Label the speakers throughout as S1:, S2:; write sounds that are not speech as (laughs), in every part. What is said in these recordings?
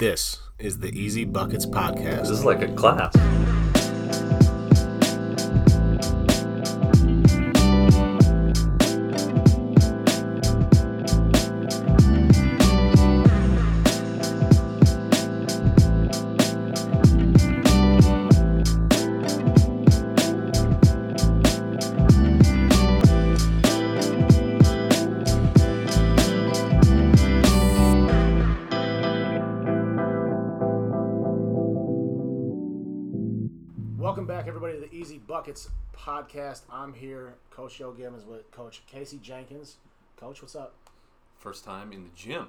S1: This is the Easy Buckets Podcast.
S2: This is like a class.
S1: Easy Buckets Podcast. I'm here, Coach Joe Gibbons, with Coach Casey Jenkins. Coach, what's up?
S2: First time in the gym.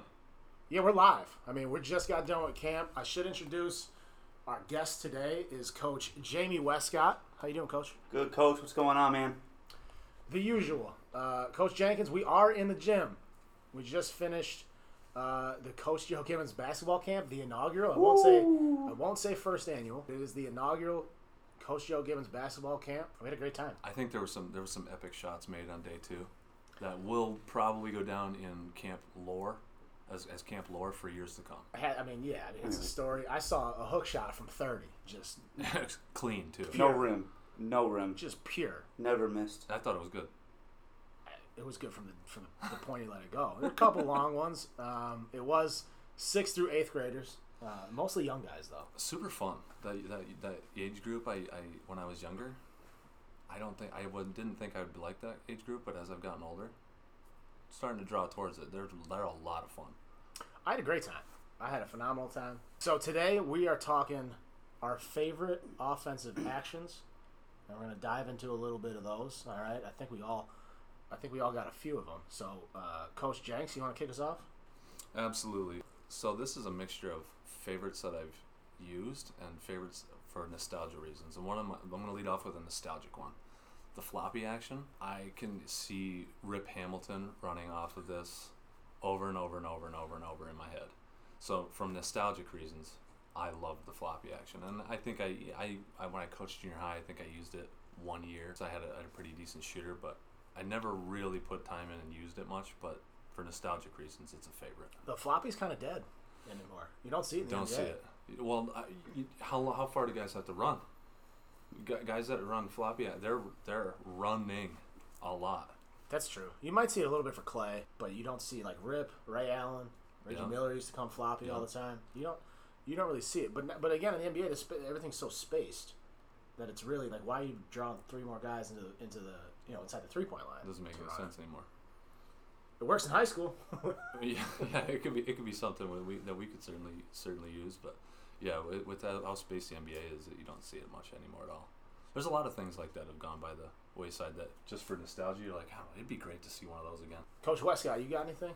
S1: Yeah, we're live. I mean, we just got done with camp. I should introduce our guest today is Coach Jamie Wescott. How you doing, Coach?
S3: Good coach, what's going on, man?
S1: The usual. Uh, Coach Jenkins, we are in the gym. We just finished uh, the Coach Joe Gibbons basketball camp, the inaugural. I won't say I won't say first annual. It is the inaugural Coach Joe Gibbons basketball camp. We had a great time.
S2: I think there were some there were some epic shots made on day two that will probably go down in camp lore as, as camp lore for years to come.
S1: I had, I mean, yeah, I mean, it's a story. I saw a hook shot from 30, just (laughs)
S2: Clean too.
S3: No rim. No rim.
S1: just pure.
S3: Never missed.
S2: I thought it was good.
S1: It was good from the from the point he let it go. There were a couple (laughs) long ones. Um, it was sixth through eighth graders, uh, mostly young guys though.
S2: Super fun. That that, that age group. I, I when I was younger, I don't think I would, didn't think I would be like that age group, but as I've gotten older, starting to draw towards it. They're they're a lot of fun.
S1: I had a great time. I had a phenomenal time. So today we are talking our favorite offensive (clears throat) actions, and we're gonna dive into a little bit of those. All right. I think we all, I think we all got a few of them. So, uh, Coach Jenks, you want to kick us off?
S2: Absolutely. So this is a mixture of favorites that I've used and favorites for nostalgia reasons. And one of my, I'm going to lead off with a nostalgic one. The floppy action. I can see Rip Hamilton running off of this over and over and over and over and over in my head. So from nostalgic reasons, I love the floppy action, and I think I, I, I when I coached junior high, I think I used it one year. So I had a, a pretty decent shooter, but I never really put time in and used it much. But for nostalgic reasons, it's a favorite.
S1: The floppy's kind of dead anymore. You don't see it.
S2: Don't see it. Well, I, you, how how far do guys have to run? Gu- Guys that run floppy, uh, they're they're running a lot.
S1: That's true. You might see it a little bit for Clay, but you don't see like Rip, Ray Allen, Reggie
S2: Yeah.
S1: Miller used to come floppy all the time. You don't, you don't really see it. But but again, in the NBA, the sp- everything's so spaced that it's really like why you draw three more guys into the, into the you know inside the three point line.
S2: It doesn't make any sense anymore.
S1: It works in high school. (laughs)
S2: yeah, yeah, it could be it could be something that we that we could certainly certainly use, but yeah, with, with how how spaced the NBA is, that you don't see it much anymore at all. There's a lot of things like that have gone by the wayside that just for nostalgia, you're like, oh, it'd be great to see one of those again.
S1: Coach Wescott, you got anything?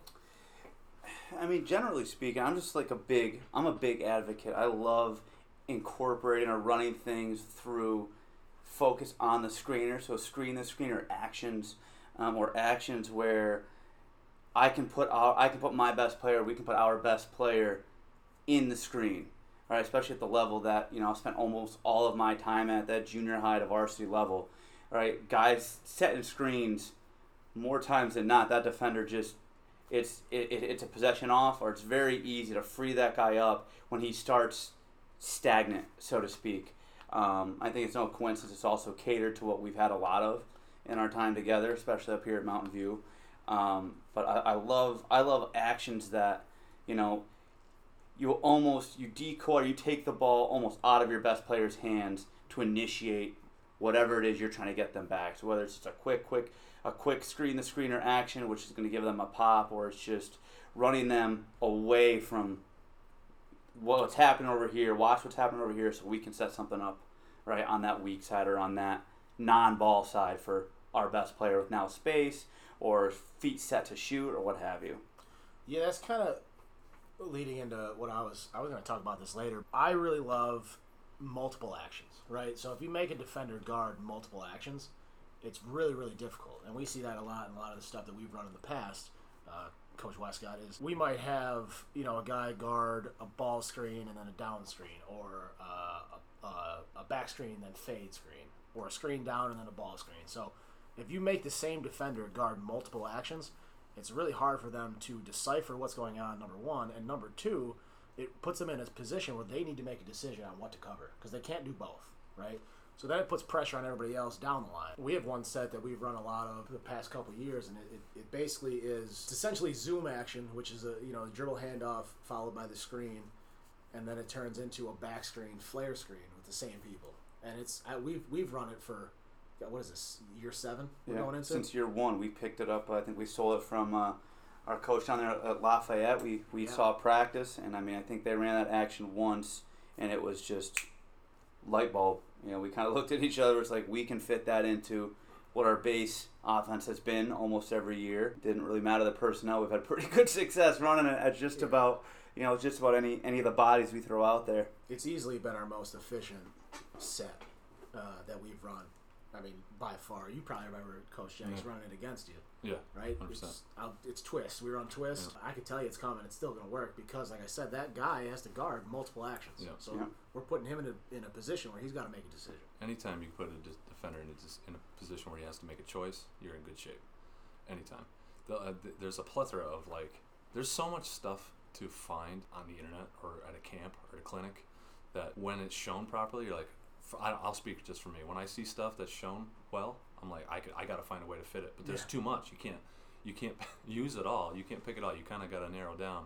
S3: I mean, generally speaking, I'm just like a big, I'm a big advocate. I love incorporating or running things through focus on the screener. So screen the screener actions um, or actions where I can put our, I can put my best player, we can put our best player in the screen. All right, especially at the level that you know I spent almost all of my time at that junior high to varsity level. All right, guys setting screens more times than not. That defender just it's it, it, it's a possession off, or it's very easy to free that guy up when he starts stagnant, so to speak. Um, I think it's no coincidence. It's also catered to what we've had a lot of in our time together, especially up here at Mountain View. Um, but I, I love I love actions that you know you almost you decoy you take the ball almost out of your best player's hands to initiate whatever it is you're trying to get them back. So whether it's just a quick, quick, a quick screen the screener action, which is going to give them a pop, or it's just running them away from what's happening over here. Watch what's happening over here, so we can set something up right on that weak side or on that non-ball side for our best player with now space or feet set to shoot or what have you.
S1: Yeah, that's kind of leading into what I was. I was going to talk about this later. I really love multiple actions, right? So if you make a defender guard multiple actions, it's really really difficult, and we see that a lot in a lot of the stuff that we've run in the past. Uh, Coach Wescott is we might have you know a guy guard a ball screen and then a down screen, or uh, a, a, a back screen then fade screen, or a screen down and then a ball screen. So if you make the same defender guard multiple actions, it's really hard for them to decipher what's going on. Number one, and number two, it puts them in a position where they need to make a decision on what to cover because they can't do both, right? So then it puts pressure on everybody else down the line. We have one set that we've run a lot of the past couple years, and it, it, it basically is essentially zoom action, which is a you know a dribble handoff followed by the screen, and then it turns into a back screen flare screen with the same people. And it's I, we've we've run it for what is this year seven we're going into
S3: Since year one, we picked it up. I think we sold it from uh, our coach down there at Lafayette. We we
S1: Yeah.
S3: saw practice, and I mean, I think they ran that action once, and it was just light bulb. You know, we kind of looked at each other. It's like we can fit that into what our base offense has been almost every year. Didn't really matter the personnel. We've had pretty (laughs) good success running it at just
S1: Yeah.
S3: about you know just about any any of the bodies we throw out there.
S1: it's easily been our most efficient set uh, that we've run. I mean, by far. You probably remember Coach Jennings
S2: Yeah.
S1: running it against you,
S2: Yeah.
S1: right?
S2: 100%.
S1: It's, uh, it's twist. We run twist. I can tell you it's coming. It's still going to work because, like I said, that guy has to guard multiple actions.
S2: Yeah.
S1: So
S3: Yeah.
S1: we're putting him in a, in a position where he's got to make a decision.
S2: Anytime you put a de- defender in a, dis- in a position where he has to make a choice, you're in good shape. Anytime. The, uh, th- there's a plethora of like, there's so much stuff to find on the internet or at a camp or a clinic that when it's shown properly, you're like, f- I, I'll speak just for me. When I see stuff that's shown well, I'm like, I, could, I got to find a way to fit it. But there's
S1: Yeah.
S2: too much. You can't, you can't (laughs) use it all. You can't pick it all. You kind of got to narrow down.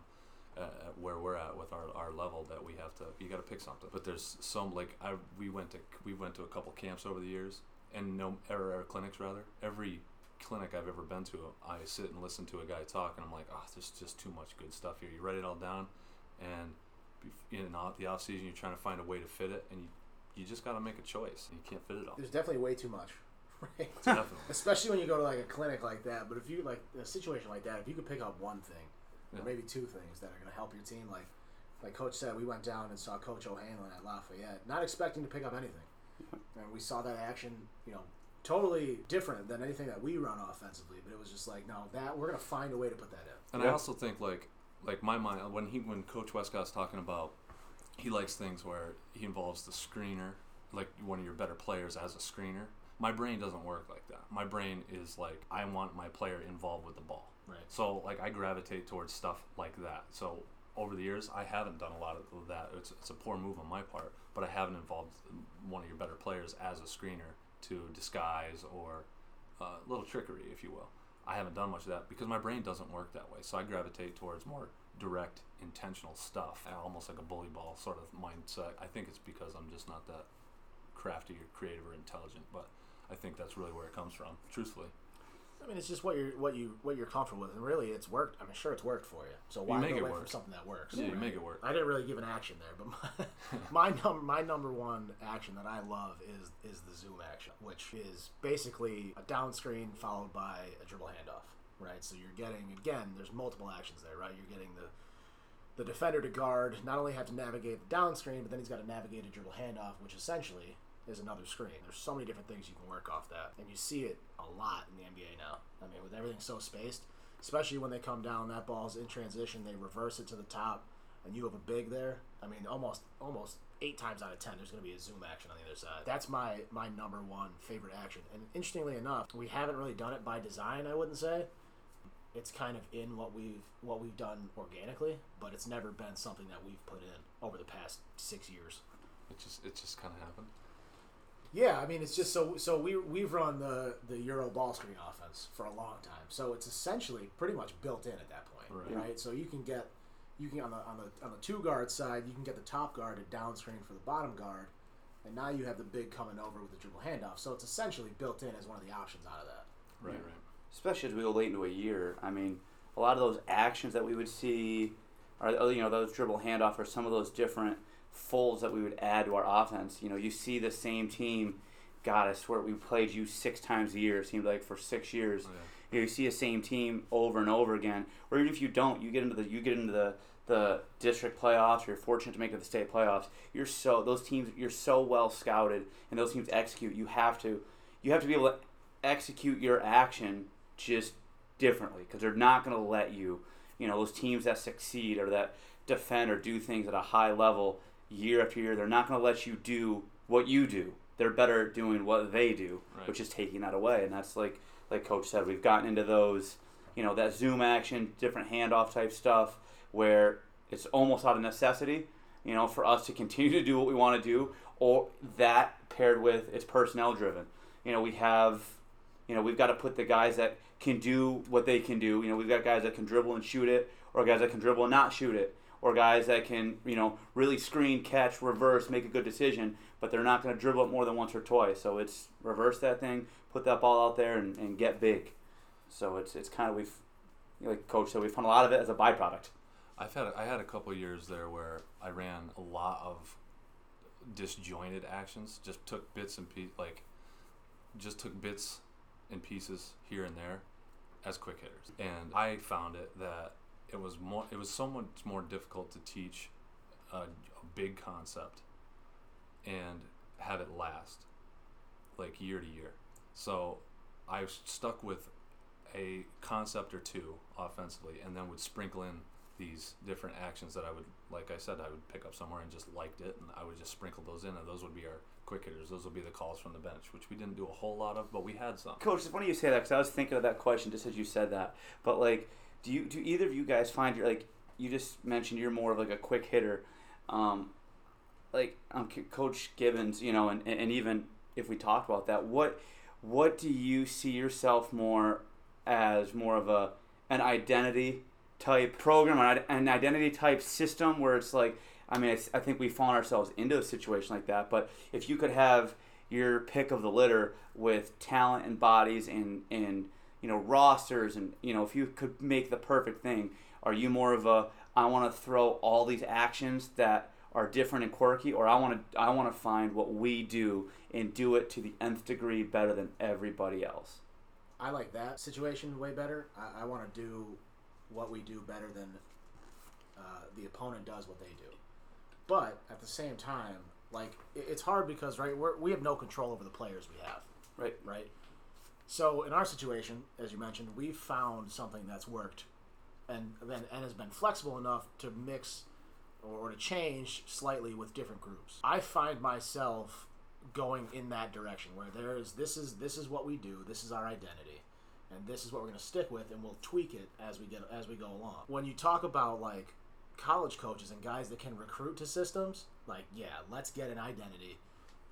S2: Uh, where we're at with our, our level that we have to you got to pick something but there's some like I we went to we went to a couple camps over the years and no or, or clinics rather every clinic I've ever been to I sit and listen to a guy talk and I'm like oh there's just too much good stuff here you write it all down and in the off season you're trying to find a way to fit it and you you just got to make a choice you can't fit it all
S1: There's definitely way too much, (laughs) right?
S2: definitely
S1: Especially when you go to like a clinic like that. But if you like a situation like that, if you could pick up one thing,
S2: Yeah.
S1: or maybe two things that are going to help your team, like like Coach said, we went down and saw Coach O'Hanlon at Lafayette, not expecting to pick up anything, and we saw that action, you know, totally different than anything that we run offensively. But it was just like, no, that we're going to find a way to put that in.
S2: And I also think like like my mind when he when Coach Wescott's talking about he likes things where he involves the screener, like one of your better players as a screener. My brain doesn't work like that. My brain is like I want my player involved with the ball.
S1: Right.
S2: So like I gravitate towards stuff like that. So over the years, I haven't done a lot of that. It's, it's a poor move on my part, but I haven't involved one of your better players as a screener to disguise or uh, little trickery, if you will. I haven't done much of that because my brain doesn't work that way. So I gravitate towards more direct, intentional stuff, uh, almost like a bully ball sort of mindset. I think it's because I'm just not that crafty or creative or intelligent, but I think that's really where it comes from, truthfully.
S1: I mean, it's just what you're what you what you're comfortable with, and really, it's worked. I mean, sure, it's worked for you. So why
S2: make
S1: go
S2: it
S1: away
S2: work.
S1: from something that works?
S2: Yeah, you make it work.
S1: I didn't really give an action there, but my, (laughs) (laughs) my number my number one action that I love is is the zoom action, which is basically a down screen followed by a dribble handoff. Right, so you're getting again. There's multiple actions there, right? You're getting the the defender to guard not only have to navigate the down screen, but then he's got to navigate a dribble handoff, which essentially is another screen. There's so many different things you can work off that, and you see it a lot in the NBA now. I mean, with everything so spaced, especially when they come down, that ball's in transition, they reverse it to the top, and you have a big there. I mean, almost almost eight times out of ten, there's going to be a zoom action on the other side. That's my my number one favorite action. And interestingly enough, we haven't really done it by design. I wouldn't say it's kind of in what we've what we've done organically, but it's never been something that we've put in over the past six years.
S2: It just it just kind of happened.
S1: Yeah, I mean it's just so so we we've run the the Euro ball screen offense for a long time, so it's essentially pretty much built in at that point,
S2: Right.
S1: right? So you can get you can on the on the on the two guard side, you can get the top guard to down screen for the bottom guard, and now you have the big coming over with the dribble handoff. So it's essentially built in as one of the options out of that.
S2: Right, right.
S3: Especially as we go late into a year. I mean, a lot of those actions that we would see, or oh, you know, those dribble handoff, or some of those different folds that we would add to our offense. You know, you see the same team. God, I swear we played you six times a year. It seemed like for six years.
S2: Oh, yeah.
S3: You, know, you see the same team over and over again. Or even if you don't, you get into the you get into the the district playoffs. Or you're fortunate to make it to the state playoffs. You're so those teams. You're so well scouted, and those teams execute. You have to you have to be able to execute your action just differently because they're not going to let you. You know those teams that succeed or that defend or do things at a high level year after year. They're not going to let you do what you do. They're better at doing what they do,
S2: Right.
S3: which is taking that away. And that's like like Coach said, we've gotten into those, you know, that zoom action, different handoff type stuff where it's almost out of necessity, you know, for us to continue to do what we want to do, or that paired with it's personnel driven. You know, we have, you know, we've got to put the guys that can do what they can do. You know, we've got guys that can dribble and shoot it, or guys that can dribble and not shoot it, or guys that can, you know, really screen, catch, reverse, make a good decision, but they're not going to dribble it more than once or twice. So it's reverse that thing, put that ball out there, and, and get big. So it's it's kind of we've, like Coach said, we've found a lot of it as a byproduct.
S2: I've had I had a couple years there where I ran a lot of disjointed actions. Just took bits and pieces, like just took bits and pieces here and there as quick hitters, and I found it that it was more it was so much more difficult to teach a, a big concept and have it last like year to year. So I stuck with a concept or two offensively, and then would sprinkle in these different actions that I would, like I said, I would pick up somewhere and just liked it, and I would just sprinkle those in, and those would be our quick hitters. Those would be the calls from the bench, which we didn't do a whole lot of, but we had some.
S3: Coach, it's funny you say that because I was thinking of that question just as you said that. But like, do you do either of you guys find you're like you just mentioned you're more of like a quick hitter, um, like um, Coach Gibbons, you know, and and even if we talked about that, what what do you see yourself more as more of a an identity type program, an an identity type system where it's like, I mean, I, I think we've fallen ourselves into a situation like that. But if you could have your pick of the litter with talent and bodies and and you know rosters and you know if you could make the perfect thing, are you more of a I want to throw all these actions that are different and quirky, or I want to I want to find what we do and do it to the nth degree better than everybody else.
S1: I like that situation way better. I, I want to do what we do better than uh, the opponent does what they do. But at the same time, like it, it's hard because right we're, we have no control over the players we have.
S3: Right.
S1: Right. So in our situation, as you mentioned, we've found something that's worked, and then and has been flexible enough to mix or to change slightly with different groups. I find myself going in that direction where there is this is this is what we do, this is our identity, and this is what we're going to stick with, and we'll tweak it as we get as we go along. When you talk about like college coaches and guys that can recruit to systems, like yeah, let's get an identity.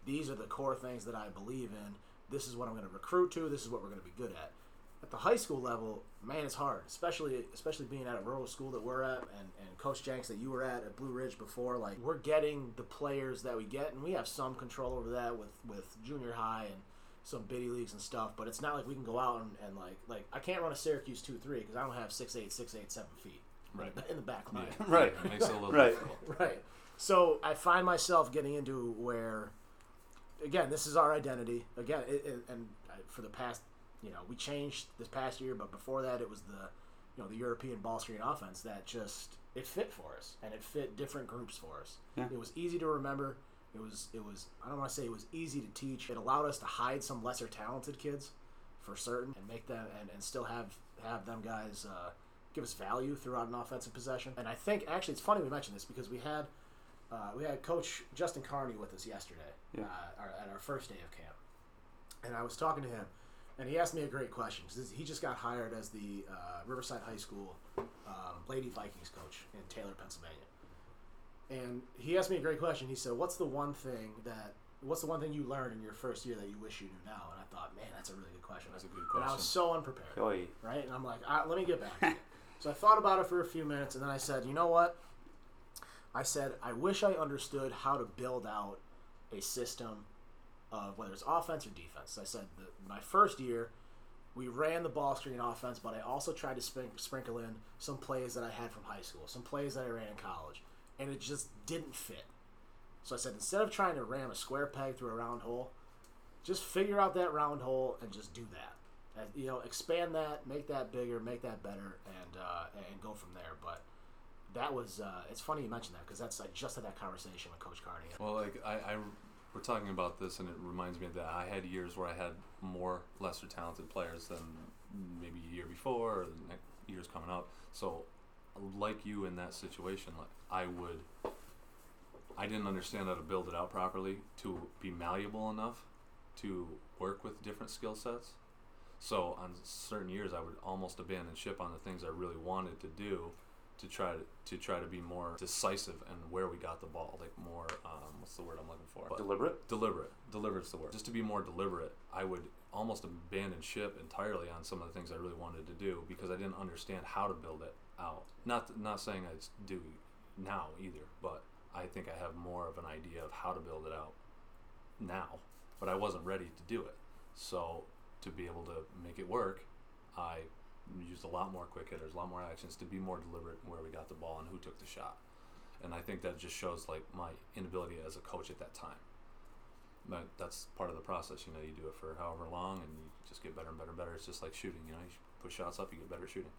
S1: These are the core things that I believe in. This is what I'm going to recruit to. This is what we're going to be good at. At the high school level, man, it's hard, especially especially being at a rural school that we're at, and, and Coach Jenks that you were at at Blue Ridge before. Like we're getting the players that we get, and we have some control over that with with junior high and some biddy leagues and stuff. But it's not like we can go out and, and like like I can't run a Syracuse two three because I don't have six eight six eight seven feet
S2: Right.
S1: in the back line.
S2: Yeah, (laughs)
S3: Right.
S2: It makes it a little (laughs)
S3: Right.
S2: difficult.
S1: Right. So I find myself getting into where, again, this is our identity. Again, it, it, and for the past, you know, we changed this past year, but before that, it was the, you know, the European ball screen offense that just it fit for us, and it fit different groups for us.
S3: Yeah.
S1: It was easy to remember. It was it was I don't want to say it was easy to teach. It allowed us to hide some lesser talented kids, for certain, and make them and, and still have have them guys. Uh, give us value throughout an offensive possession. And I think actually it's funny we mentioned this because we had uh, we had Coach Justin Carney with us yesterday
S3: Yeah.
S1: uh, our, at our first day of camp, and I was talking to him, and he asked me a great question. 'cause He just got hired as the uh, Riverside High School um, Lady Vikings coach in Taylor, Pennsylvania, and he asked me a great question. He said, "What's the one thing that What's the one thing you learned in your first year that you wish you knew now?" And I thought, man, that's a really good question.
S2: That's a good question.
S1: And I was so unprepared
S3: Oy.
S1: right? And I'm like, ah, let me get back. to (laughs) so I thought about it for a few minutes, and then I said, you know what? I said, I wish I understood how to build out a system of whether it's offense or defense. I said that my first year, we ran the ball screen offense, but I also tried to sprinkle in some plays that I had from high school, some plays that I ran in college, and it just didn't fit. So I said, instead of trying to ram a square peg through a round hole, just figure out that round hole and just do that. And, you know, expand that, make that bigger, make that better, and uh, and go from there. But that was uh, it's funny you mentioned that because that's I just had that conversation with Coach Carney.
S2: Well, like I, I, we're talking about this, and it reminds me that I had years where I had more lesser talented players than maybe a year before or the next years coming up. So, like you in that situation, like I would, I didn't understand how to build it out properly to be malleable enough to work with different skill sets. So on certain years, I would almost abandon ship on the things I really wanted to do to try to to try to be more decisive and where we got the ball, like more um, what's the word I'm looking for?
S3: Deliberate.
S2: deliberate. Deliberate's the word. Just to be more deliberate, I would almost abandon ship entirely on some of the things I really wanted to do because I didn't understand how to build it out. Not not saying I do now either, but I think I have more of an idea of how to build it out now, but I wasn't ready to do it. So to be able to make it work, I used a lot more quick hitters, a lot more actions to be more deliberate where we got the ball and who took the shot. And I think that just shows like my inability as a coach at that time. But that's part of the process. You know, you do it for however long, and you just get better and better and better. It's just like shooting. You know, you put shots up, you get better shooting.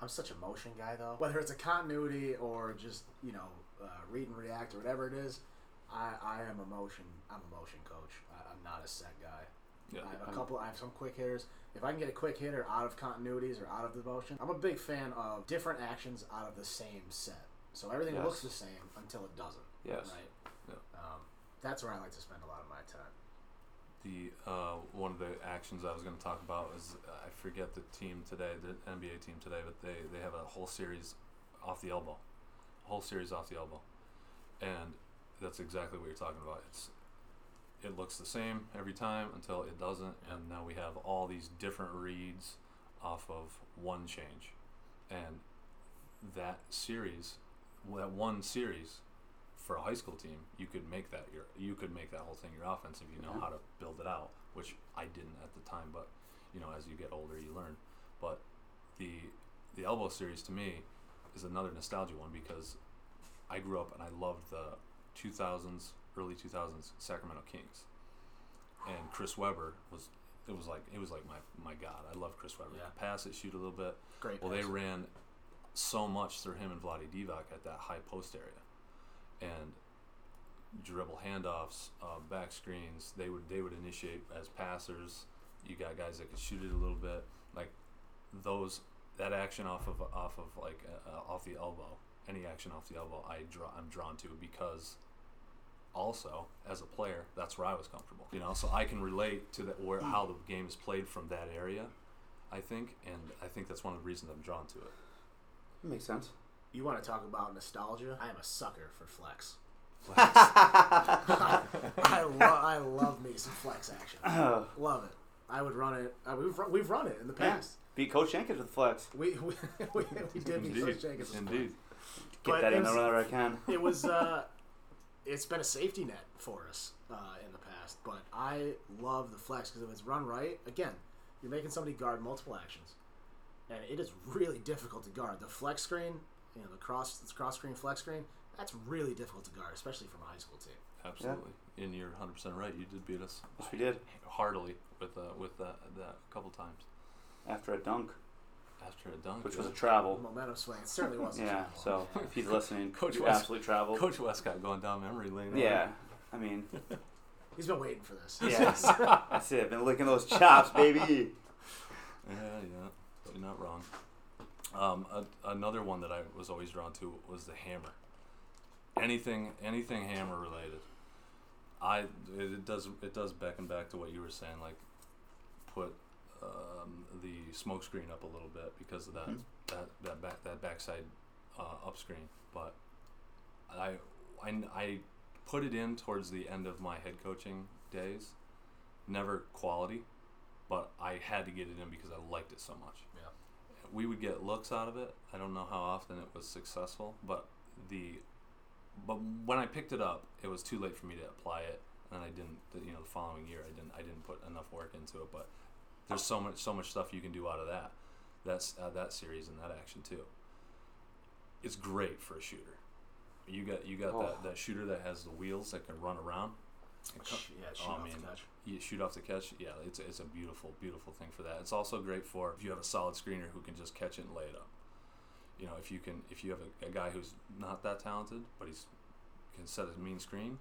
S1: I'm such a motion guy though. Whether it's a continuity or just you know uh, read and react or whatever it is, I, I am a motion. I'm a motion coach. I, I'm not a set guy.
S2: Yeah,
S1: I have a couple. I have some quick hitters. If I can get a quick hitter out of continuities or out of the motion, I'm a big fan of different actions out of the same set. So everything
S3: Yes.
S1: looks the same until it doesn't.
S3: Yes.
S1: Right.
S2: Yeah.
S1: Um, that's where I like to spend a lot of my time.
S2: The uh, one of the actions I was going to talk about is I forget the team today, the NBA team today, but they they have a whole series off the elbow, a whole series off the elbow, and that's exactly what you're talking about. It's it looks the same every time until it doesn't, and now we have all these different reads off of one change, and that series, that one series for a high school team, you could make that your you could make that whole thing your offense if you know
S3: Yeah.
S2: how to build it out, which I didn't at the time, but you know as you get older you learn. But the the elbow series to me is another nostalgia one because I grew up and I loved the 2000s, early 2000s Sacramento Kings, and Chris Webber was it was like it was like my my god. I love Chris Webber.
S1: Yeah.
S2: Pass it, shoot a little bit.
S1: Great.
S2: Well, they ran so much through him and Vlade Divac at that high post area, and dribble handoffs, uh, back screens. They would they would initiate as passers. You got guys that could shoot it a little bit, like those that action off of off of like uh, off the elbow. Any action off the elbow, I draw I'm drawn to because also as a player, that's where I was comfortable. You know, so I can relate to that where how the game is played from that area. I think, and I think that's one of the reasons I'm drawn to it.
S3: Makes sense.
S1: You want to talk about nostalgia? I am a sucker for flex.
S2: Flex.
S1: I love I love me some flex action. (clears throat) Love it. I would run it. Uh, we've run, we've run it in the
S3: Yeah.
S1: past.
S3: beat Coach Jenkins with flex.
S1: We we, we, we did be
S2: Indeed,
S1: Coach Jenkins with
S2: indeed.
S3: Get
S1: But
S3: that in
S1: it's-
S3: there whenever I can.
S1: it was (laughs) uh, it's been a safety net for us uh, in the past. But I love the flex because if it's run right, again, you're making somebody guard multiple actions, and it is really difficult to guard. The flex screen, you know, the cross this cross screen flex screen, that's really difficult to guard, especially from a high school team.
S2: Absolutely, and you're 100 percent right. You did beat us
S3: Yes, we did.
S2: heartily with uh, with that that a couple times
S3: After a dunk,
S2: after a dunk.
S3: which
S2: yeah.
S3: was a travel.
S1: Momentum swing. It certainly wasn't.
S3: Yeah, so (laughs) if he's listening,
S2: Coach
S3: you
S2: West-
S3: absolutely traveled.
S2: Coach Wescott going down memory lane.
S3: Yeah, I mean, (laughs)
S1: he's been waiting for this.
S3: Yes. (laughs) that's it. I've been licking those chops, baby.
S2: Yeah, yeah, you're not wrong. Um, a, another one that I was always drawn to was the hammer. Anything, anything hammer related. I it, it does it does beckon back to what you were saying, like put um, the smoke screen up a little bit because of that
S3: Mhm.
S2: that that back that backside uh, up screen. But I, I I put it in towards the end of my head coaching days. Never quality, but I had to get it in because I liked it so much. We would get looks out of it. I don't know how often it was successful, but the but when I picked it up, it was too late for me to apply it, and I didn't. You know, the following year, I didn't. I didn't put enough work into it. But there's so much, so much stuff you can do out of that. That's uh, that series and that action too. It's great for a shooter. You got you got
S3: Oh.
S2: that, that shooter that has the wheels that can run around. And co-
S1: Sh- yeah, shoot
S2: Oh,
S1: off
S2: man.
S1: the catch.
S2: you shoot off the catch. Yeah, it's it's a beautiful, beautiful thing for that. It's also great for if you have a solid screener who can just catch it and lay it up. You know, if you can, if you have a, a guy who's not that talented, but he's can set a mean screen,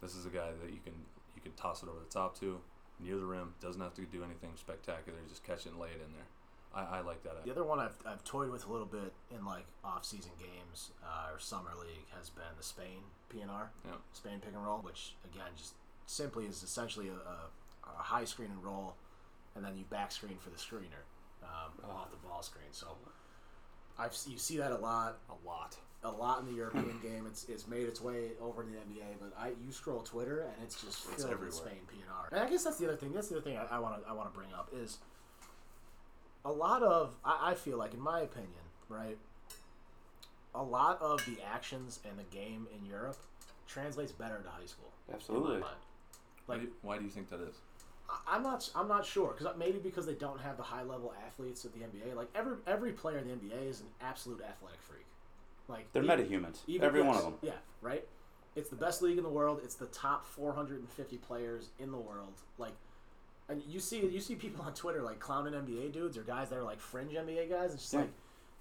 S2: this is a guy that you can you can toss it over the top to, near the rim. Doesn't have to do anything spectacular. Just catch it and lay it in there. I, I like that.
S1: The other one I've, I've toyed with a little bit in like off-season games uh, or summer league has been the Spain PNR,
S2: Yeah.
S1: Spain pick and roll, which again just simply is essentially a, a, a high screen and roll, and then you back screen for the screener um,
S3: Oh.
S1: off the ball screen. So I've you see that a lot,
S2: A lot.
S1: a lot in the European (laughs) game. It's it's made its way over to the NBA, but I you scroll Twitter and it's just
S2: It's
S1: filled
S2: everywhere.
S1: with Spain PNR. And I guess that's the other thing. That's the other thing I want to I want to bring up is a lot of I, I feel like in my opinion, right. A lot of the actions and the game in Europe translates better to high school.
S3: Absolutely.
S1: mind.
S2: Why
S1: Like
S2: do, you, why do you think that is?
S1: I- I'm not. I'm not sure because uh, maybe because they don't have the high level athletes at the NBA. Like every every player in the NBA is an absolute athletic freak. Like
S3: They're
S1: e-
S3: metahumans.
S1: even-
S3: Every one of them.
S1: Yeah, right. It's the best league in the world. It's the top 450 players in the world. Like, and you see you see people on Twitter like clowning NBA dudes or guys that are like fringe NBA guys. It's just
S3: Yeah.
S1: like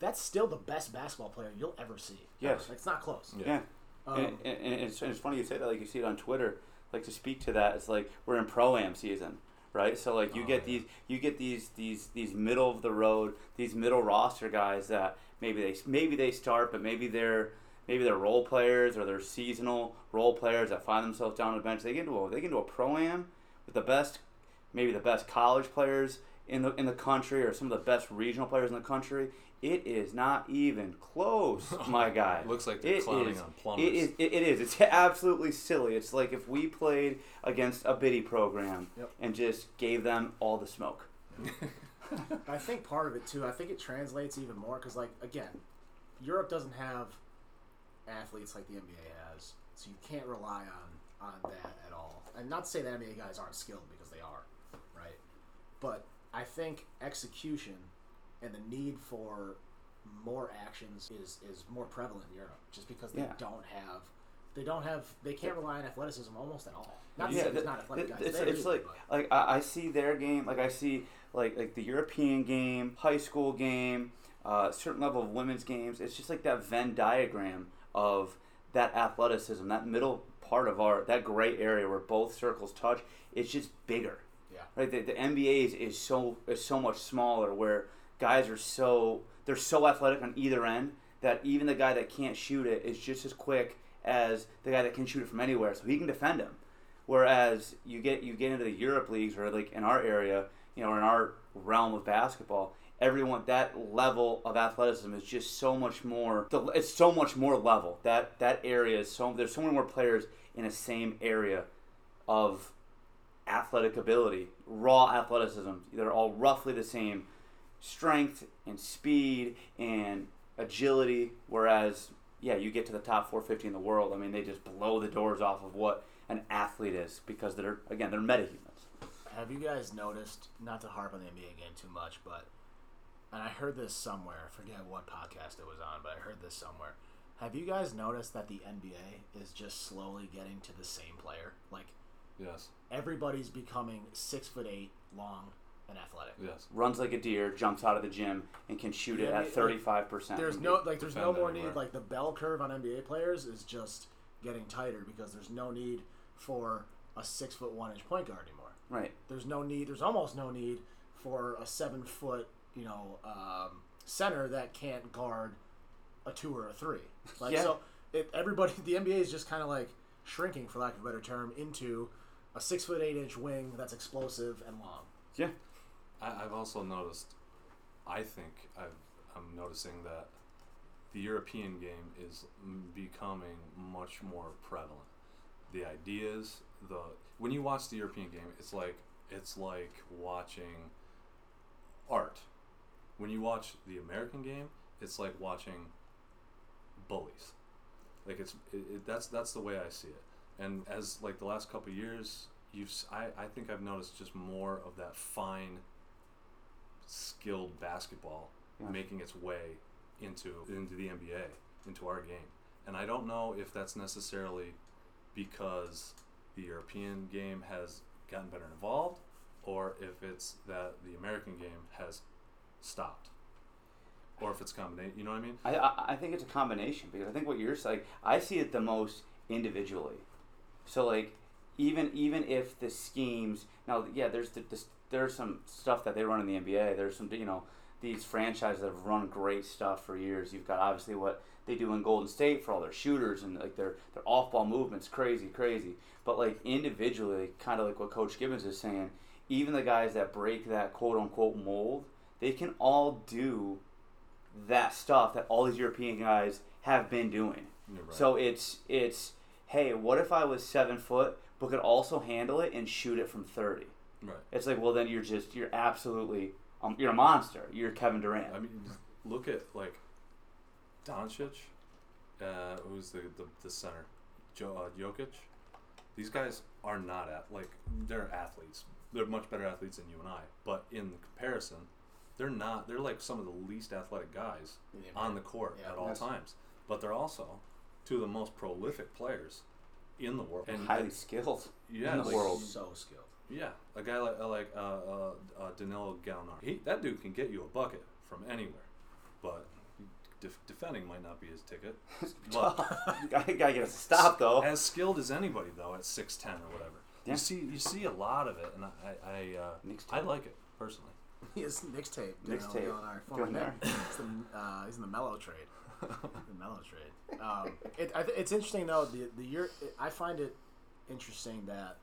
S1: that's still the best basketball player you'll ever see.
S3: Yes.
S1: Ever. it's not close.
S2: Yeah.
S3: Yeah.
S1: Um,
S3: and, and, and it's, and it's funny you say that. Like you see it on Twitter. Like to speak to that, it's like we're in pro am season, right? So like you
S2: Oh,
S3: get
S2: yeah.
S3: these, you get these these these middle of the road, these middle roster guys that maybe they maybe they start, but maybe they're maybe they're role players or they're seasonal role players that find themselves down on the bench. They get into a they get into a pro am with the best, maybe the best college players in the in the country or some of the best regional players in the country. It is not even close, (laughs) my guy.
S2: It looks like they're
S3: It
S2: clowning
S3: is-
S2: on plumbers.
S3: It is. It, it is. It's absolutely silly. It's like if we played against a biddy program
S1: Yep.
S3: and just gave them all the smoke. (laughs)
S1: I think part of it too. I think it translates even more because, like, again, Europe doesn't have athletes like the NBA has, so you can't rely on on that at all. And not to say that NBA guys aren't skilled because they are, right? But I think execution and the need for more actions is is more prevalent in Europe, just because they
S3: Yeah.
S1: don't have. They don't have. They can't rely on athleticism almost at all. Not to
S3: Yeah,
S1: say there's
S3: th-
S1: not athletic
S3: th-
S1: guys.
S3: it's, it's like
S1: but-
S3: like I, I see their game. Like I see like like the European game, high school game, uh, certain level of women's games. It's just like that Venn diagram of that athleticism, that middle part of our that gray area where both circles touch. It's just bigger. Right? The, the NBA is, is so is so much smaller, where guys are so they're so athletic on either end that even the guy that can't shoot it is just as quick as the guy that can shoot it from anywhere, so he can defend him. Whereas you get you get into the Europe leagues or like in our area, you know, in our realm of basketball, everyone that level of athleticism is just so much more. It's so much more level. That that area is so there's so many more players in the same area of athletic ability, raw athleticism. They're all roughly the same strength and speed and agility. Whereas, yeah, you get to the top 450 in the world. I mean, they just blow the doors off of what an athlete is because they're again they're metahumans.
S1: Have you guys noticed, not to harp on the NBA game too much, but, and I heard this somewhere, I forget what podcast it was on, but I heard this somewhere. Have you guys noticed that the NBA is just slowly getting to the same player? Like,
S2: yes.
S1: everybody's becoming six foot eight, long, and athletic.
S2: Yes.
S3: Runs like a deer, jumps out of the gym, and can shoot it at 35 percent.
S1: There's no like, there's no more
S2: everywhere.
S1: need. Like the bell curve on NBA players is just getting tighter because there's no need for a six foot one inch point guard anymore.
S3: right.
S1: There's no need. There's almost no need for a seven foot, you know, um, center that can't guard a two or a three. Like
S3: Yeah.
S1: so, it, everybody. (laughs) The NBA is just kind of like shrinking, for lack of a better term, into a six foot eight inch wing that's explosive and long.
S3: Yeah.
S2: I, I've also noticed. I think I've, I'm noticing that the European game is becoming much more prevalent. The ideas, the when you watch the European game, it's like it's like watching art. When you watch the American game, it's like watching bullies. Like it's it, it, that's that's the way I see it. And as like the last couple of years, you've I, I think I've noticed just more of that fine, skilled basketball
S3: Yeah.
S2: making its way into into the NBA, into our game. And I don't know if that's necessarily because the European game has gotten better involved, or if it's that the American game has stopped, or if it's combination. You know what I mean?
S3: I, I I think it's a combination because I think what you're saying, I see it the most individually. So like, even even if the schemes now, yeah, there's the, this, there's some stuff that they run in the NBA. There's some you know these franchises that have run great stuff for years. You've got obviously what they do in Golden State for all their shooters and like their their off ball movements, crazy, crazy. But like individually, kind of like what Coach Gibbons is saying, even the guys that break that quote unquote mold, they can all do that stuff that all these European guys have been doing.
S2: Right.
S3: So it's it's hey, what if I was seven foot but could also handle it and shoot it from thirty?
S2: right.
S3: It's like, well, then you're just you're absolutely um, you're a monster. You're Kevin Durant.
S2: I mean, look at like Doncic, uh, who's the, the the center, jo- uh, Jokic. These guys are not at like they're athletes. They're much better athletes than you and I. But in comparison, they're not. They're like some of the least athletic guys
S1: Yeah,
S2: on the court
S1: Yeah,
S2: at all times. But they're also two of the most prolific players in the world. And
S3: highly skilled.
S2: yeah,
S3: in the
S2: like-
S3: world.
S1: So skilled.
S2: Yeah, a guy like uh, like uh, uh, uh, Danilo Gallinari. He that dude can get you a bucket from anywhere, but def- defending might not be his ticket. (laughs) But
S3: gotta, gotta get a stop though.
S2: as skilled as anybody though at six ten or whatever.
S3: Yeah.
S2: You see you see a lot of it, and I I uh,
S3: Nick's
S2: I like it personally. (laughs)
S1: His mixtape.
S3: Nick's
S1: Mixtape.
S3: tape.
S1: Former
S3: Going
S1: Nick.
S3: there.
S1: It's uh, he's in the Melo trade. (laughs) the Melo trade. Um, it, I th- it's interesting though. The the year I find it interesting that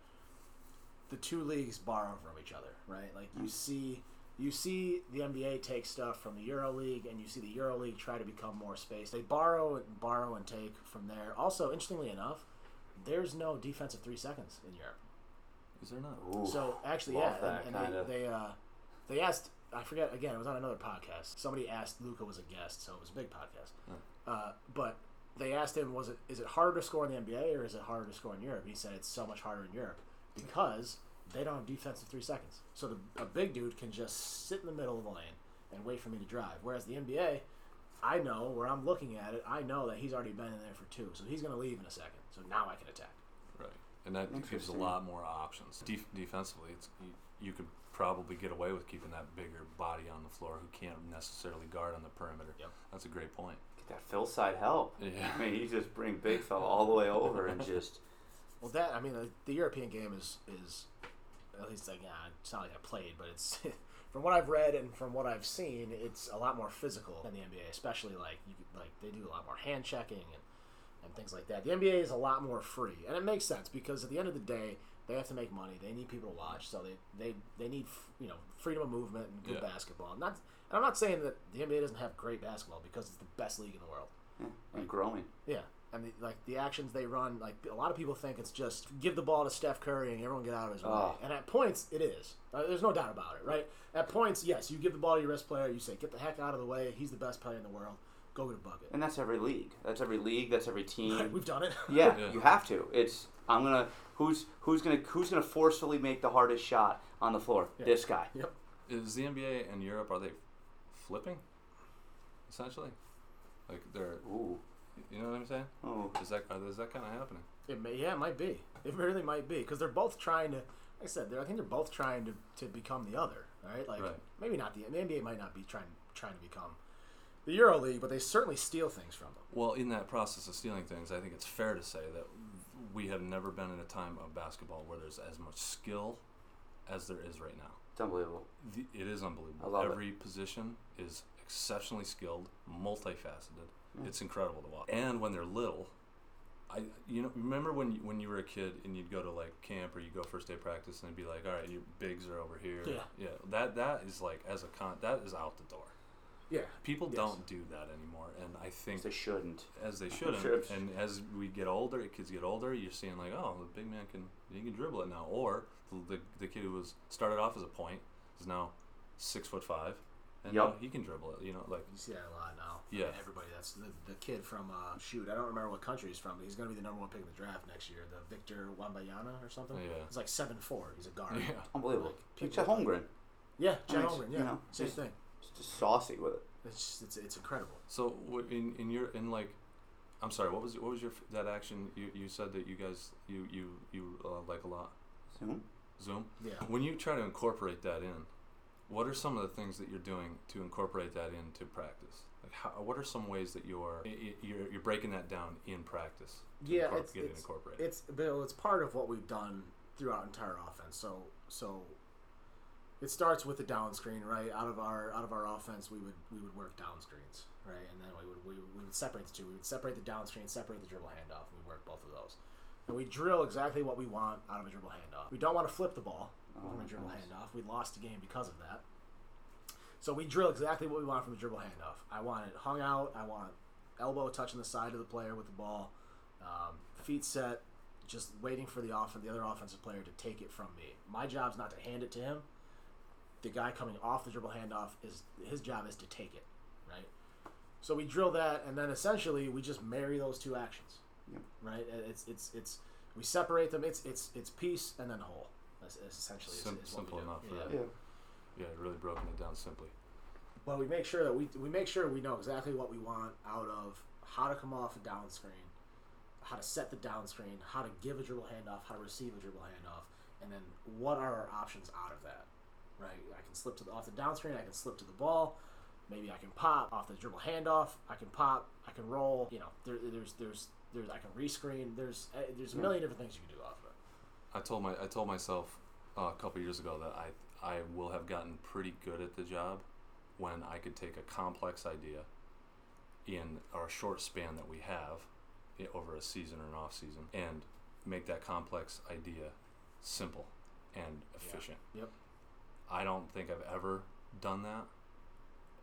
S1: the two leagues borrow from each other, right? Like you see. You see the NBA take stuff from the Euro League, and you see the Euro League try to become more space. They borrow and borrow and take from there. Also, interestingly enough, there's no defensive three seconds in Europe.
S2: Is there not?
S3: Ooh,
S1: So actually, yeah, and, and they they uh, they asked. I forget again. It was on another podcast. Somebody asked Luka was a guest, so it was a big podcast. Uh, but they asked him, was it is it harder to score in the NBA or is it harder to score in Europe? He said it's so much harder in Europe because they don't have defensive three seconds. So the, a big dude can just sit in the middle of the lane and wait for me to drive. Whereas the NBA, I know where I'm looking at it. I know that he's already been in there for two, so he's going to leave in a second. So now I can attack.
S2: Right, and that gives a lot more options. Def- defensively, it's you, you could probably get away with keeping that bigger body on the floor who can't necessarily guard on the perimeter.
S1: Yep.
S2: That's a great point.
S3: Get that fill side help.
S2: Yeah.
S3: I mean, you just bring big fella all the way over and just (laughs)
S1: Well, that I mean, the, the European game is is at least like yeah, it's not like I played, but it's (laughs) from what I've read and from what I've seen, it's a lot more physical than the NBA. Especially like you could- like they do a lot more hand checking and and things like that. The NBA is a lot more free, and it makes sense because at the end of the day, they have to make money. They need people to watch, so they they, they need f- you know freedom of movement and good
S2: Yeah.
S1: basketball. Not and I'm not saying that the NBA doesn't have great basketball because it's the best league in the world.
S3: yeah, and growing.
S1: Yeah, and the, like the actions they run, like a lot of people think it's just give the ball to Steph Curry and everyone get out of his way.
S3: Oh.
S1: And at points, it is. Uh, there's no doubt about it, right? At points, yes, you give the ball to your best player. You say, get the heck out of the way. He's the best player in the world. Go get a bucket.
S3: And that's every league. That's every league. That's every (laughs) team.
S1: We've done it.
S3: Yeah, (laughs)
S2: Yeah.
S3: you have to. It's I'm gonna who's who's gonna who's gonna forcefully make the hardest shot on the floor.
S1: Yeah.
S3: This guy.
S1: Yep.
S2: Is the NBA and Europe are they flipping? Essentially, like they're
S3: Ooh.
S2: you know what I'm saying?
S3: Oh.
S2: Is that is that kind of happening?
S1: It may, yeah, it might be. It really might be because they're both trying to. Like I said, they're, I think they're both trying to, to become the other, right? Like
S2: Right.
S1: maybe not the, the NBA might not be trying trying to become the Euro League, but they certainly steal things from them.
S2: Well, in that process of stealing things, I think it's fair to say that we have never been in a time of basketball where there's as much skill as there is right now.
S3: It's unbelievable.
S2: The, it is unbelievable.
S3: I love it.
S2: Every position is exceptionally skilled, multifaceted.
S3: Yeah.
S2: It's incredible to watch. And when they're little, I you know remember when you, when you were a kid and you'd go to like camp or you go first day practice and they'd be like, all right, your bigs are over here.
S1: Yeah.
S2: yeah. That that is like as a con that is out the door.
S1: Yeah.
S2: People
S1: Yes.
S2: don't do that anymore, and I think
S3: They shouldn't.
S2: as they shouldn't.
S3: Should.
S2: And as we get older, kids get older, you're seeing like, oh, the big man can he can dribble it now, or the the, the kid who was started off as a point is now six foot five, and
S3: Yup.
S2: now he can dribble it. You know, like
S1: You see that a lot now.
S2: Yeah.
S1: And everybody. That's the, the kid from uh, shoot. I don't remember what country he's from, but he's gonna be the number one pick in the draft next year. The Victor Wambayana or something.
S2: Yeah.
S1: He's like seven four. He's a guard.
S2: yeah,
S3: Unbelievable.
S1: Like,
S3: Like Chet Holmgren.
S1: Yeah, Jen
S3: Nice.
S1: Holmgren. Yeah,
S3: You know,
S1: same thing.
S3: Just, just saucy with it.
S1: It's, just, it's it's incredible.
S2: So in in your in like, I'm sorry, what was what was your that action you, you said that you guys you you you uh, like a lot
S3: Zoom.
S2: Zoom.
S1: Yeah.
S2: When you try to incorporate that in, what are some of the things that you're doing to incorporate that into practice? Like, how, what are some ways that you're y- y- you're, you're breaking that down in practice? To
S1: Yeah,
S2: incor-
S1: it's,
S2: get it
S1: it's,
S2: incorporated.
S1: it's Bill. It's part of what we've done throughout entire offense. So so it starts with the down screen, right? Out of our out of our offense, we would we would work down screens, right? And then we would we, we would separate the two. We would separate the down screen, separate the dribble handoff, and we work both of those. And we drill exactly what we want out of a dribble handoff. We don't want to flip the ball
S3: Oh,
S1: from a dribble
S3: nice.
S1: handoff. We lost the game because of that. So we drill exactly what we want from the dribble handoff. I want it hung out. I want elbow touching the side of the player with the ball, um, feet set, just waiting for the off the other offensive player to take it from me. My job's not to hand it to him. The guy coming off the dribble handoff is his job is to take it, right? So we drill that, and then essentially we just marry those two actions,
S3: Yep.
S1: right? Uh, it's it's it's we separate them. It's it's it's piece and then whole. That's, that's essentially is,
S2: Sim-
S1: is what we
S2: simple
S1: do.
S2: enough,
S1: Yeah.
S2: really. Yeah, really broken it down simply.
S1: Well, we make sure that we we make sure we know exactly what we want out of how to come off a down screen, how to set the down screen, how to give a dribble handoff, how to receive a dribble handoff, and then what are our options out of that. Right, I can slip to the off the down screen. I can slip to the ball. Maybe I can pop off the dribble handoff. I can pop. I can roll. You know, there, there's there's there's I can rescreen. There's uh, there's a million different things you can do off of it.
S2: I told my I told myself uh, a couple years ago that I I will have gotten pretty good at the job when I could take a complex idea in our short span that we have i- over a season or an off season and make that complex idea simple and efficient.
S1: Yep.
S2: I don't think I've ever done that,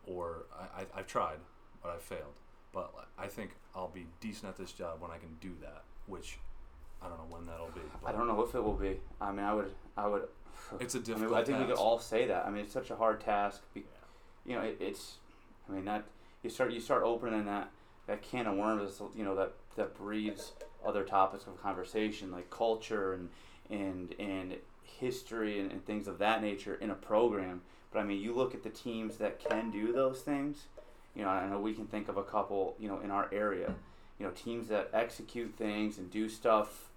S2: or I, I, I've tried, but I've failed. But I think I'll be decent at this job when I can do that, which I don't know when that'll be.
S3: I don't know if it will be. I mean, I would, I would. (sighs)
S2: It's a
S3: I
S2: difficult.
S3: mean, I think we could all say that. I mean, it's such a hard task. Be,
S1: Yeah.
S3: you know, it, it's. I mean, that you start you start opening that that can of worms. You know that that breeds other topics of conversation like culture and and and history and, and things of that nature in a program. But I mean, you look at the teams that can do those things. You know, I know we can think of a couple. You know, in our area, you know, teams that execute things and do stuff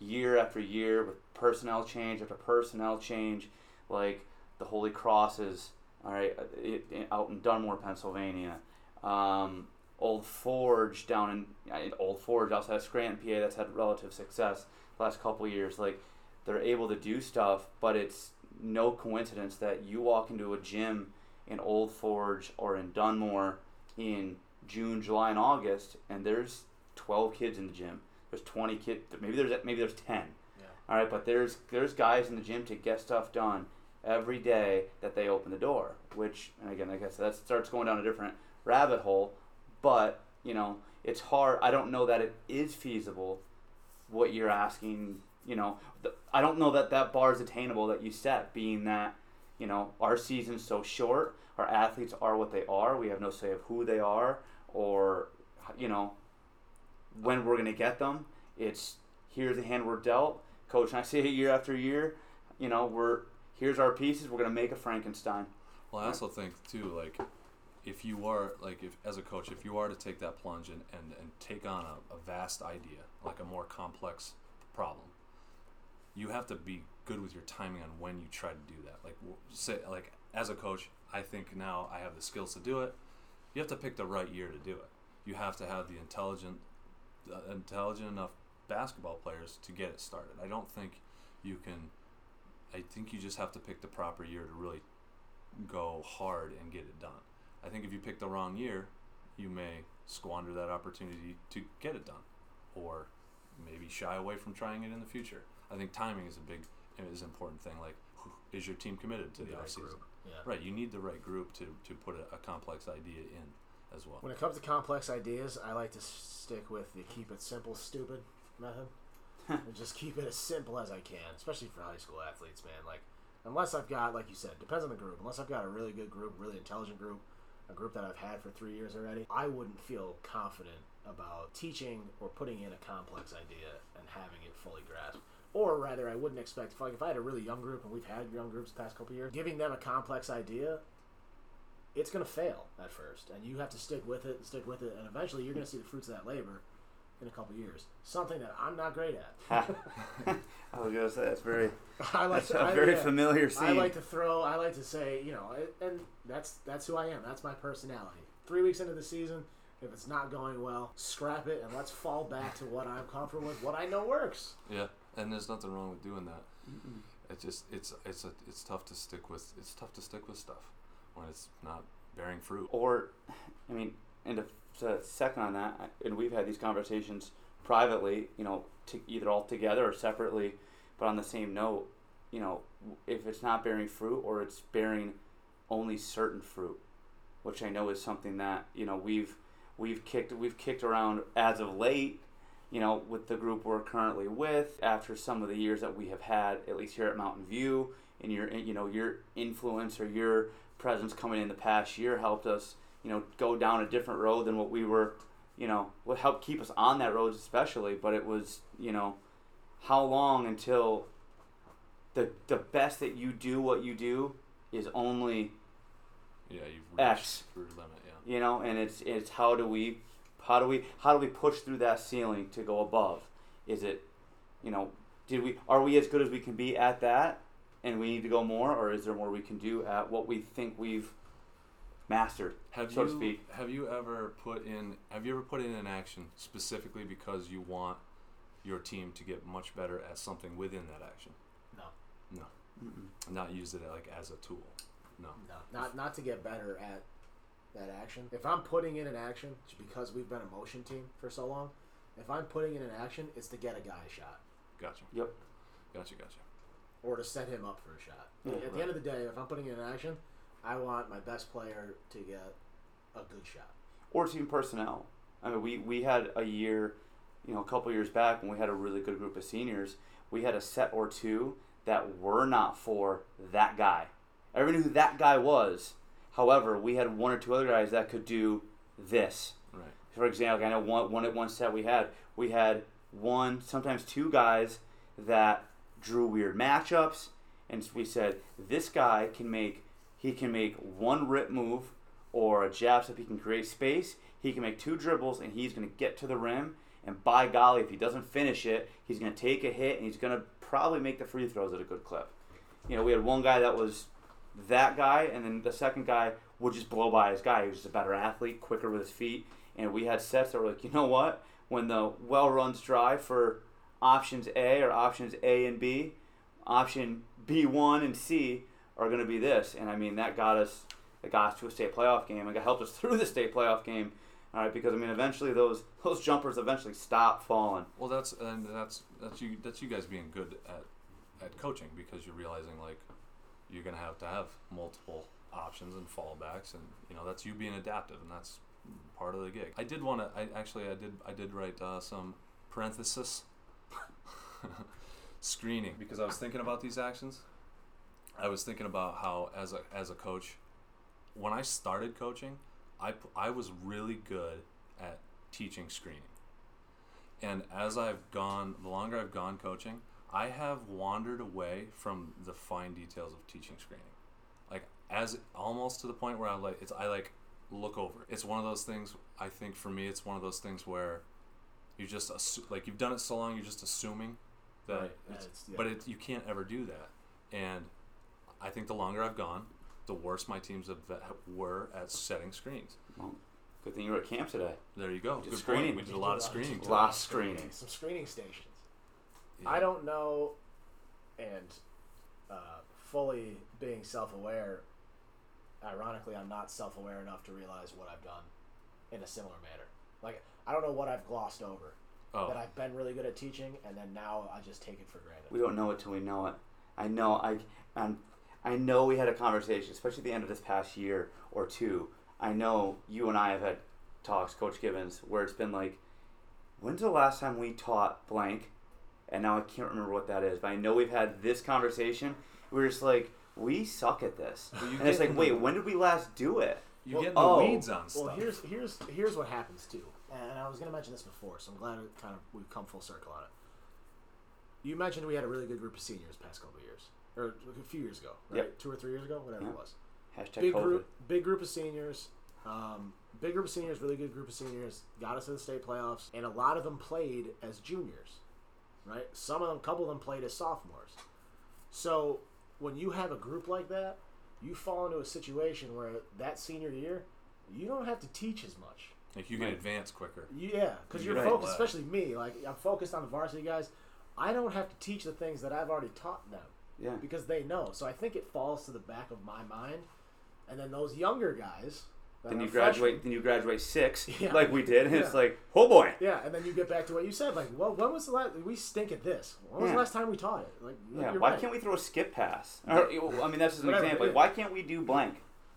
S3: year after year with personnel change after personnel change, like the Holy Crosses, all right, uh, it, it- out in Dunmore, Pennsylvania, um, Old Forge down in, uh, in Old Forge outside of Scranton, PA, that's had relative success the last couple years. Like they're able to do stuff, but it's no coincidence that you walk into a gym in Old Forge or in Dunmore in June, July, and August, and there's 12 kids in the gym. There's 20 kids. Maybe there's maybe there's 10.
S1: Yeah.
S3: All right, but there's there's guys in the gym to get stuff done every day that they open the door. Which, and again, like I said, that starts going down a different rabbit hole. But you know, it's hard. I don't know that it is feasible. What you're asking, you know, the, I don't know that that bar is attainable that you set, being that you know our season's so short. Our athletes are what they are. We have no say of who they are or you know when we're gonna get them. It's here's the hand we're dealt, coach. And I (laughs) say it year after year. You know, we're here's our pieces. We're gonna make a Frankenstein.
S2: Well, I also think too, like, if you are like, if as a coach, if you are to take that plunge and and, and take on a, a vast idea, like a more complex problem, you have to be good with your timing on when you try to do that. Like, say, like as a coach, I think now I have the skills to do it. You have to pick the right year to do it. You have to have the intelligent, uh, intelligent enough basketball players to get it started. I don't think you can. I think you just have to pick the proper year to really go hard and get it done. I think if you pick the wrong year, you may squander that opportunity to get it done, or maybe shy away from trying it in the future. I think timing is a big is an important thing. Like, who- is your team committed to the,
S1: The right
S2: off season?
S1: group. Yeah.
S2: Right, you need the right group to, to put a, a complex idea in as well.
S1: When it comes to complex ideas, I like to stick with the keep it simple, stupid method. (laughs) and just keep it as simple as I can, especially for high school athletes, man. Like, unless I've got, like you said, depends on the group. Unless I've got a really good group, really intelligent group, a group that I've had for three years already, I wouldn't feel confident about teaching or putting in a complex idea and having it fully grasped. Or rather, I wouldn't expect, if, like, if I had a really young group, and we've had young groups the past couple years, giving them a complex idea it's going to fail at first, and you have to stick with it and stick with it, and eventually you're going to see the fruits of that labor in a couple years. Something that I'm not great at. (laughs)
S3: I was gonna say that's very (laughs)
S1: I like
S3: that's
S1: to,
S3: a
S1: I,
S3: very
S1: yeah,
S3: familiar scene.
S1: I like to throw. I like to say, you know, and that's that's who I am. That's my personality. Three weeks into the season, if it's not going well, scrap it and let's fall back to what I'm comfortable with, what I know works.
S2: Yeah, and there's nothing wrong with doing that.
S3: Mm-mm.
S2: It just it's it's a, it's tough to stick with it's tough to stick with stuff when it's not bearing fruit.
S3: or, I mean, and to, to second on that, and we've had these conversations privately, you know, to either all together or separately, but on the same note, you know, if it's not bearing fruit or it's bearing only certain fruit, which I know is something that you know we've we've kicked we've kicked around as of late. You know, with the group we're currently with, after some of the years that we have had, at least here at Mountain View, and your you know your influence or your presence coming in the past year helped us you know go down a different road than what we were you know what helped keep us on that road especially but it was you know how long until the the best that you do what you do is only
S2: Yeah, you've reached
S3: X.
S2: your limit. Yeah.
S3: you know and it's it's how do we how do we how do we push through that ceiling to go above is it you know did we are we as good as we can be at that and we need to go more or is there more we can do at what we think we've mastered
S2: Have
S3: so
S2: you
S3: to speak
S2: have you ever put in have you ever put in an action specifically because you want your team to get much better at something within that action?
S1: No.
S2: No.
S3: Mm-mm.
S2: Not use it like as a tool. No.
S1: No, not not to get better at that action. If I'm putting in an action, it's because we've been a motion team for so long. If I'm putting in an action, it's to get a guy a shot
S2: Gotcha.
S3: Yep.
S2: Gotcha. Gotcha.
S1: or to set him up for a shot.
S3: Yeah,
S1: At the end of the day, if I'm putting in an action, I want my best player to get a good shot.
S3: or team personnel. I mean, we, we had a year, you know, a couple years back when we had a really good group of seniors. We had a set or two that were not for that guy. Everyone knew who that guy was. However, we had one or two other guys that could do this.
S2: Right.
S3: For example, I know one, one at one set we had, we had one, sometimes two guys that drew weird matchups, and we said this guy can make he can make one rip move or a jab step. He can create space. He can make two dribbles, and he's going to get to the rim. And by golly, if he doesn't finish it, he's going to take a hit, and he's going to probably make the free throws at a good clip. You know, we had one guy that was that guy, and then the second guy would just blow by his guy. He was just a better athlete, quicker with his feet. And we had sets that were like, you know what? When the well runs dry for options A or options A and B, option B1 and C are going to be this. And I mean, that got us, it got us to a state playoff game. It got- helped us (laughs) through the state playoff game. All right, because I mean, eventually those (laughs) those jumpers eventually stop falling.
S2: Well, that's and that's that's you that's you guys being good at at coaching because you're realizing like you're gonna have to have multiple options and fallbacks, and you know that's you being adaptive, and that's part of the gig. I did want to. I actually I did I did write uh, some parenthesis (laughs) screening because I was thinking about these actions. I was thinking about how as a as a coach, when I started coaching, I I was really good at teaching screening. And as I've gone, the longer I've gone coaching, I have wandered away from the fine details of teaching screening. Like as almost to the point where I like it's I like look over. It's one of those things. I think for me, it's one of those things where you just assu- like you've done it so long, you're just assuming that.
S1: Right,
S2: It's,
S1: it's- yeah.
S2: But it, you can't ever do that. And I think the longer I've gone, the worse my teams have, were at setting screens.
S3: Well, good thing you were at camp today.
S2: There you go. Good
S3: screening.
S2: point. We did a lot of screening.
S3: A lot of screening.
S1: Some screening stations.
S2: Yeah.
S1: I don't know, and uh, fully being self-aware. Ironically, I'm not self-aware enough to realize what I've done in a similar manner. Like I don't know what I've glossed over
S2: Oh,
S1: that I've been really good at teaching, and then now I just take it for granted.
S3: We don't know it till we know it. I know. I and I know we had a conversation, especially at the end of this past year or two. I know you and I have had talks, Coach Gibbons, where it's been like, when's the last time we taught blank? And now I can't remember what that is, but I know we've had this conversation. We're just like, we suck at this,
S2: you
S3: and it's like, wait, when did we last do it?
S2: you
S1: Well,
S2: get the
S3: oh,
S2: weeds on stuff.
S1: Well, here's here's here's what happens too, and I was gonna mention this before, so I'm glad it kind of we've come full circle on it. You mentioned we had a really good group of seniors past couple of years, or a few years ago, right?
S3: Yep.
S1: Two or three years ago, whatever
S3: Yeah.
S1: it was.
S3: Hashtag
S1: Big
S3: COVID.
S1: group, big group of seniors. Um, big group of seniors, really good group of seniors. Got us to the state playoffs, and a lot of them played as juniors, right? Some of them, a couple of them played as sophomores. So when you have a group like that, you fall into a situation where that senior year, you don't have to teach as much.
S2: like you can
S3: Right.
S2: advance quicker.
S1: Yeah, because
S2: You
S1: you're
S3: get
S1: focused,
S2: play.
S1: especially me. Like I'm focused on the varsity guys. I don't have to teach the things that I've already taught them
S3: Yeah.
S1: because they know. So I think it falls to the back of my mind. And then those younger guys. That
S3: Then you graduate.
S1: freshmen-
S3: Then you graduate six, (laughs)
S1: Yeah.
S3: like we did, and it's like, oh boy.
S1: Yeah, and then you get back to what you said. Like, well, when was the last? We stink at this. When was
S3: Yeah.
S1: the last time we taught it? Like,
S3: Yeah, why
S1: right.
S3: can't we throw a skip pass? (laughs) Or, I mean, that's just an example. Like, why can't we do blank?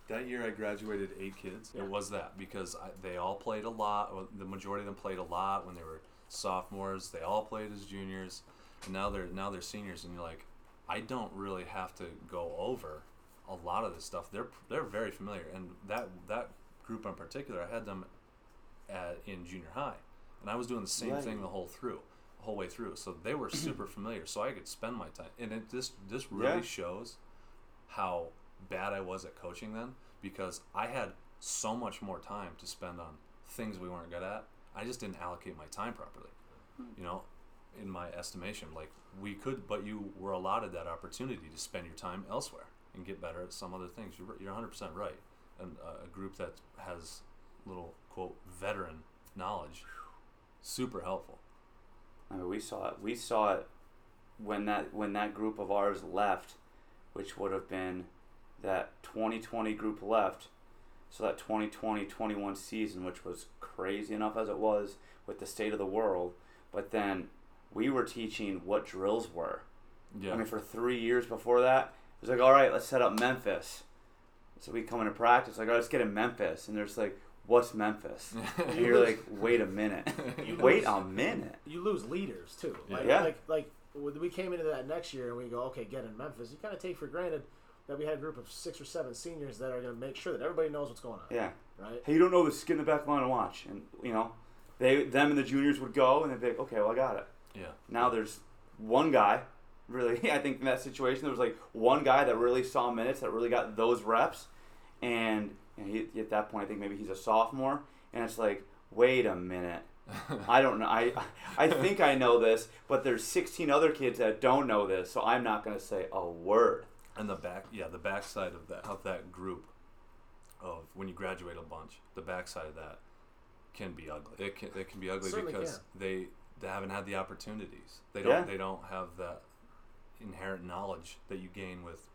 S2: that year I graduated eight kids.
S1: Yeah.
S2: It was that because I, they all played a lot. well, The majority of them played a lot when they were sophomores. They all played as juniors, and now they're now they're seniors. And you're like, I don't really have to go over a lot of this stuff. They're they're very familiar, and that that group in particular, I had them at, in junior high, and I was doing the same
S3: Right.
S2: thing the whole through, the whole way through. So they were (clears throat) super familiar. So I could spend my time, and it this this really
S3: Yeah.
S2: shows how bad I was at coaching then because I had so much more time to spend on things we weren't good at. I just didn't allocate my time properly. Hmm. You know, in my estimation, like we could, but you were allotted that opportunity to spend your time elsewhere and get better at some other things. You're you're 100% right. And uh, a group that has little quote veteran knowledge, super helpful.
S3: I mean, we saw it. We saw it when that when that group of ours left, which would have been that 2020 group left. So that 2020-21 season, which was crazy enough as it was with the state of the world, but then we were teaching what drills were.
S2: Yeah.
S3: I mean, for three years before that, it was like, all right, let's set up Memphis. So we come into practice, like, all right, let's get in Memphis, and there's like, what's Memphis? (laughs) And you're like, wait a minute, (laughs)
S1: You
S3: wait
S1: lose-
S3: a minute.
S1: you lose leaders too. Like,
S3: Yeah.
S1: like like we came into that next year and we go, okay, get in Memphis. You kind of take for granted that we had a group of six or seven seniors that are going to make sure that everybody knows what's going on.
S3: Yeah.
S1: Right.
S3: Hey, you don't know this? Get in the back line and watch. And you know, they them and the juniors would go, and they'd be like, okay, well, I got it.
S2: yeah.
S3: Now there's one guy. Really, (laughs) I think in that situation there was like one guy that really saw minutes, that really got those reps, and, and he, at that point I think maybe he's a sophomore, and it's like, wait a minute, (laughs) I don't know. I I think I know this, but there's 16 other kids that don't know this, so I'm not gonna say a word.
S2: And the back, yeah, the backside of that of that group of when you graduate a bunch, the backside of that can be ugly. It can it can be ugly
S1: Certainly
S2: because they they haven't had the opportunities. They don't
S3: Yeah.
S2: they don't have that inherent knowledge that you gain with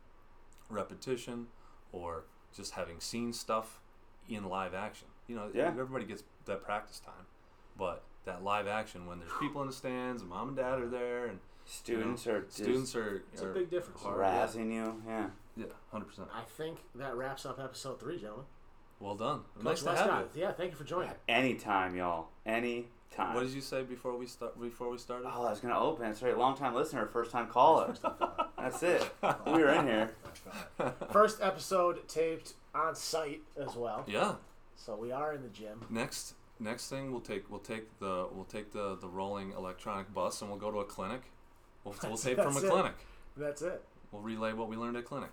S2: repetition or just having seen stuff in live action. You know,
S3: Yeah.
S2: everybody gets that practice time, but that live action when there's people in the stands and mom and dad are there and
S3: Students are just
S2: students are,
S1: It's a big difference.
S2: hard, yeah.
S3: razzing you. Yeah.
S2: Yeah, hundred percent.
S1: I think that wraps up episode three, gentlemen.
S2: Well done.
S1: Coach
S2: nice to have you.
S1: yeah, thank you for joining.
S3: Anytime, y'all. Anytime.
S2: What did you say before we start? Before we started?
S3: Oh, I was gonna open. That's right. Long time listener, first time caller. That's it. We were in here. (laughs)
S1: First episode taped on site as well,
S2: Yeah.
S1: so we are in the gym.
S2: Next, next thing we'll take we'll take the we'll take the the rolling electronic bus and we'll go to a clinic. We'll, we'll (laughs) tape from a
S1: that's it.
S2: clinic.
S1: That's it.
S2: We'll relay what we learned at clinic.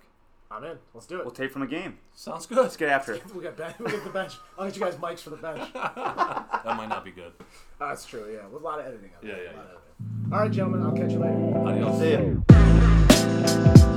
S1: I'm in. Let's do it.
S3: We'll tape from a game.
S2: Sounds good.
S3: Let's get after it. (laughs)
S1: we got ben- we got the bench. I'll get you guys mics for the bench. (laughs)
S2: That might not be good.
S1: Oh, that's true. Yeah, with a lot of editing. On
S2: Yeah,
S1: that,
S2: yeah,
S1: a lot
S2: yeah.
S1: of editing. All right, gentlemen. I'll catch you later.
S2: Adios.
S3: See ya.